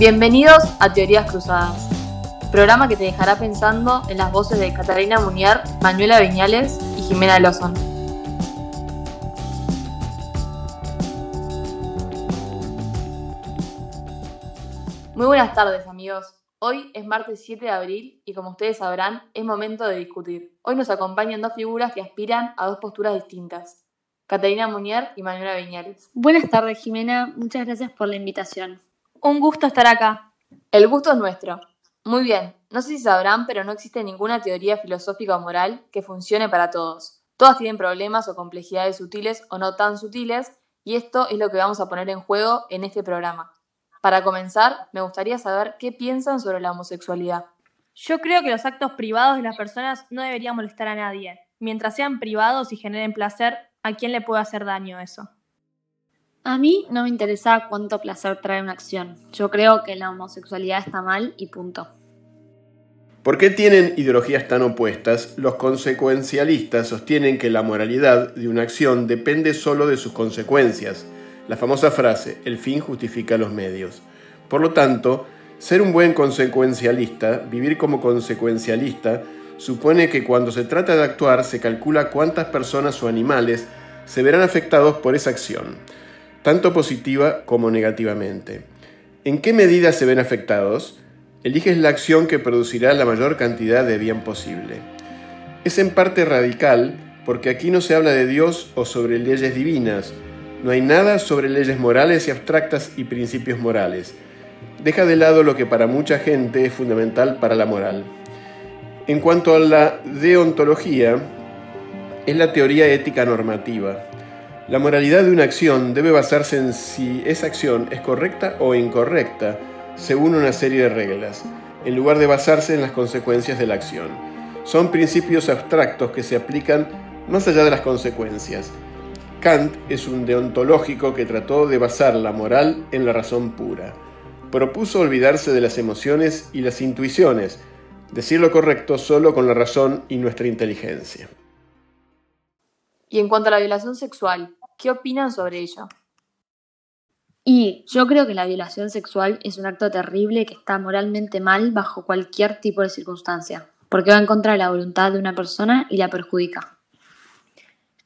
Bienvenidos a Teorías Cruzadas, programa que te dejará pensando en las voces de Catalina Munier, Manuela Viñales y Jimena Lozón. Muy buenas tardes amigos. Hoy es martes 7 de abril y como ustedes sabrán, es momento de discutir. Hoy nos acompañan dos figuras que aspiran a dos posturas distintas. Catalina Munier y Manuela Viñales. Buenas tardes, Jimena. Muchas gracias por la invitación. Un gusto estar acá. El gusto es nuestro. Muy bien, no sé si sabrán, pero no existe ninguna teoría filosófica o moral que funcione para todos. Todas tienen problemas o complejidades sutiles o no tan sutiles, y esto es lo que vamos a poner en juego en este programa. Para comenzar, me gustaría saber qué piensan sobre la homosexualidad. Yo creo que los actos privados de las personas no deberían molestar a nadie. Mientras sean privados y generen placer, ¿a quién le puede hacer daño eso? A mí no me interesa cuánto placer trae una acción. Yo creo que la homosexualidad está mal y punto. ¿Por qué tienen ideologías tan opuestas? Los consecuencialistas sostienen que la moralidad de una acción depende solo de sus consecuencias. La famosa frase, el fin justifica los medios. Por lo tanto, ser un buen consecuencialista, vivir como consecuencialista, supone que cuando se trata de actuar se calcula cuántas personas o animales se verán afectados por esa acción, tanto positiva como negativamente. ¿En qué medida se ven afectados? Eliges la acción que producirá la mayor cantidad de bien posible. Es en parte radical porque aquí no se habla de Dios o sobre leyes divinas, no hay nada sobre leyes morales y abstractas y principios morales. Deja de lado lo que para mucha gente es fundamental para la moral. En cuanto a la deontología, es la teoría ética normativa. La moralidad de una acción debe basarse en si esa acción es correcta o incorrecta, según una serie de reglas, en lugar de basarse en las consecuencias de la acción. Son principios abstractos que se aplican más allá de las consecuencias. Kant es un deontológico que trató de basar la moral en la razón pura. Propuso olvidarse de las emociones y las intuiciones, decir lo correcto solo con la razón y nuestra inteligencia. Y en cuanto a la violación sexual, ¿qué opinan sobre ello? Y yo creo que la violación sexual es un acto terrible que está moralmente mal bajo cualquier tipo de circunstancia, porque va en contra de la voluntad de una persona y la perjudica.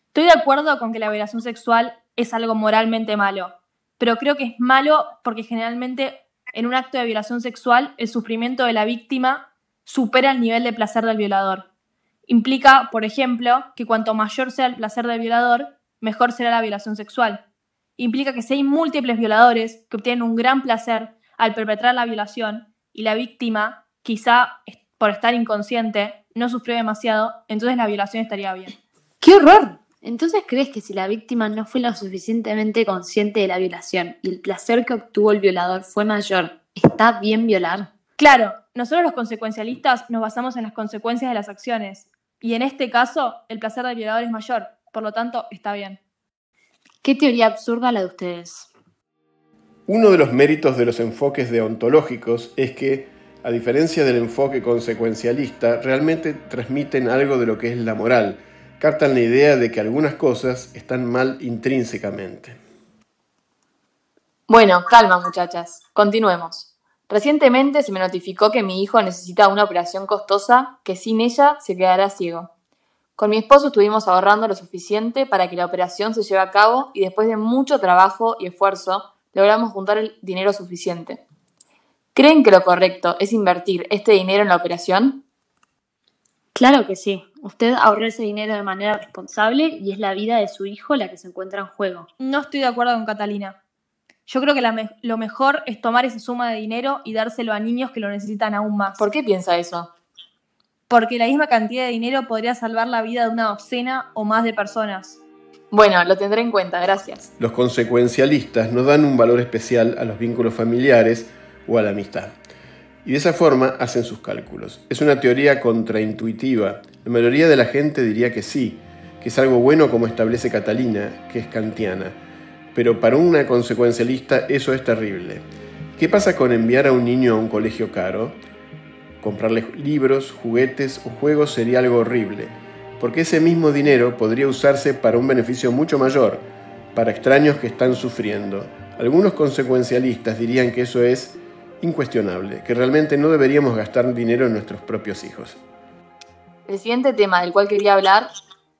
Estoy de acuerdo con que la violación sexual es algo moralmente malo, pero creo que es malo porque generalmente en un acto de violación sexual el sufrimiento de la víctima supera el nivel de placer del violador. Implica, por ejemplo, que cuanto mayor sea el placer del violador, mejor será la violación sexual. Implica que si hay múltiples violadores que obtienen un gran placer al perpetrar la violación y la víctima, quizá por estar inconsciente, no sufrió demasiado, entonces la violación estaría bien. ¡Qué horror! Entonces crees que si la víctima no fue lo suficientemente consciente de la violación y el placer que obtuvo el violador fue mayor, ¿está bien violar? Claro, nosotros los consecuencialistas nos basamos en las consecuencias de las acciones, y en este caso el placer del violador es mayor, por lo tanto está bien. Qué teoría absurda la de ustedes. Uno de los méritos de los enfoques deontológicos es que, a diferencia del enfoque consecuencialista, realmente transmiten algo de lo que es la moral, captan la idea de que algunas cosas están mal intrínsecamente. Bueno, calma muchachas, continuemos. Recientemente se me notificó que mi hijo necesita una operación costosa que sin ella se quedará ciego. Con mi esposo estuvimos ahorrando lo suficiente para que la operación se lleve a cabo y después de mucho trabajo y esfuerzo logramos juntar el dinero suficiente. ¿Creen que lo correcto es invertir este dinero en la operación? Claro que sí. Usted ahorró ese dinero de manera responsable y es la vida de su hijo la que se encuentra en juego. No estoy de acuerdo con Catalina. Yo creo que lo mejor es tomar esa suma de dinero y dárselo a niños que lo necesitan aún más. ¿Por qué piensa eso? Porque la misma cantidad de dinero podría salvar la vida de una docena o más de personas. Bueno, lo tendré en cuenta, gracias. Los consecuencialistas no dan un valor especial a los vínculos familiares o a la amistad. Y de esa forma hacen sus cálculos. Es una teoría contraintuitiva. La mayoría de la gente diría que sí, que es algo bueno como establece Catalina, que es kantiana pero para una consecuencialista eso es terrible. ¿Qué pasa con enviar a un niño a un colegio caro? Comprarle libros, juguetes o juegos sería algo horrible, porque ese mismo dinero podría usarse para un beneficio mucho mayor, para extraños que están sufriendo. Algunos consecuencialistas dirían que eso es incuestionable, que realmente no deberíamos gastar dinero en nuestros propios hijos. El siguiente tema del cual quería hablar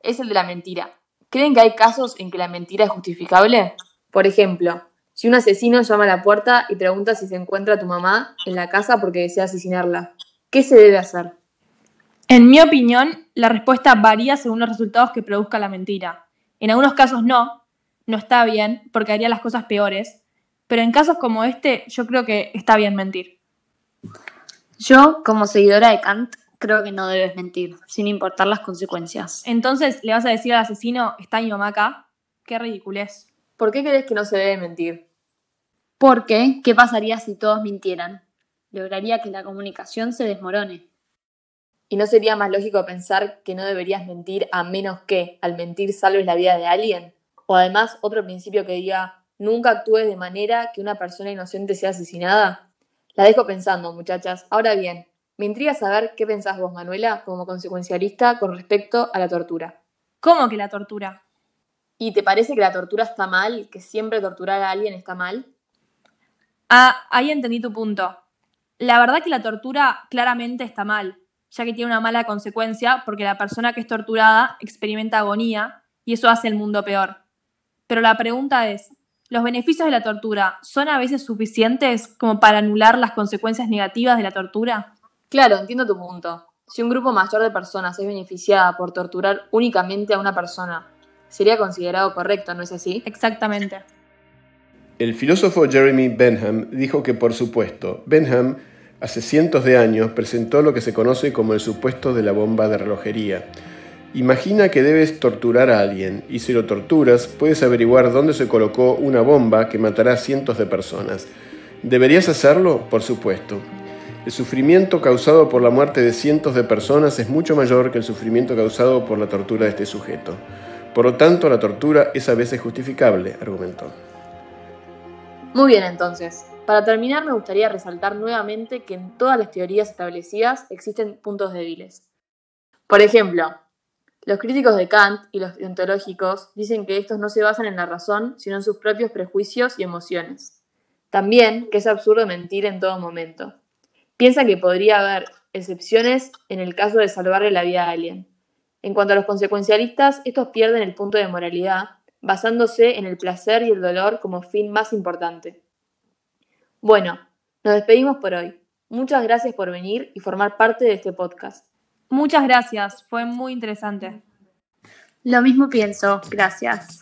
es el de la mentira. ¿Creen que hay casos en que la mentira es justificable? Por ejemplo, si un asesino llama a la puerta y pregunta si se encuentra tu mamá en la casa porque desea asesinarla, ¿qué se debe hacer? En mi opinión, la respuesta varía según los resultados que produzca la mentira. En algunos casos no, no está bien, porque haría las cosas peores, pero en casos como este yo creo que está bien mentir. Yo, como seguidora de Kant, creo que no debes mentir, sin importar las consecuencias. Entonces, ¿le vas a decir al asesino, está mi mamá acá? Qué ridiculez. ¿Por qué crees que no se debe mentir? Porque, ¿qué pasaría si todos mintieran? Lograría que la comunicación se desmorone. ¿Y no sería más lógico pensar que no deberías mentir a menos que al mentir salves la vida de alguien? O además otro principio que diga, nunca actúes de manera que una persona inocente sea asesinada. La dejo pensando, muchachas. Ahora bien, me intriga saber qué pensás vos, Manuela, como consecuencialista con respecto a la tortura. ¿Cómo que la tortura? ¿Y te parece que la tortura está mal? ¿Que siempre torturar a alguien está mal? Ah, ahí entendí tu punto. La verdad que la tortura claramente está mal, ya que tiene una mala consecuencia porque la persona que es torturada experimenta agonía y eso hace el mundo peor. Pero la pregunta es, ¿los beneficios de la tortura son a veces suficientes como para anular las consecuencias negativas de la tortura? Claro, entiendo tu punto. Si un grupo mayor de personas es beneficiada por torturar únicamente a una persona, sería considerado correcto, ¿no es así? Exactamente. El filósofo Jeremy Benham dijo que, por supuesto, Benham hace cientos de años presentó lo que se conoce como el supuesto de la bomba de relojería. Imagina que debes torturar a alguien y si lo torturas puedes averiguar dónde se colocó una bomba que matará a cientos de personas. ¿Deberías hacerlo? Por supuesto. El sufrimiento causado por la muerte de cientos de personas es mucho mayor que el sufrimiento causado por la tortura de este sujeto. Por lo tanto, la tortura es a veces justificable, argumentó. Muy bien, entonces. Para terminar, me gustaría resaltar nuevamente que en todas las teorías establecidas existen puntos débiles. Por ejemplo, los críticos de Kant y los ontológicos dicen que estos no se basan en la razón, sino en sus propios prejuicios y emociones. También que es absurdo mentir en todo momento. Piensan que podría haber excepciones en el caso de salvarle la vida a alguien. En cuanto a los consecuencialistas, estos pierden el punto de moralidad, basándose en el placer y el dolor como fin más importante. Bueno, nos despedimos por hoy. Muchas gracias por venir y formar parte de este podcast. Muchas gracias, fue muy interesante. Lo mismo pienso, gracias.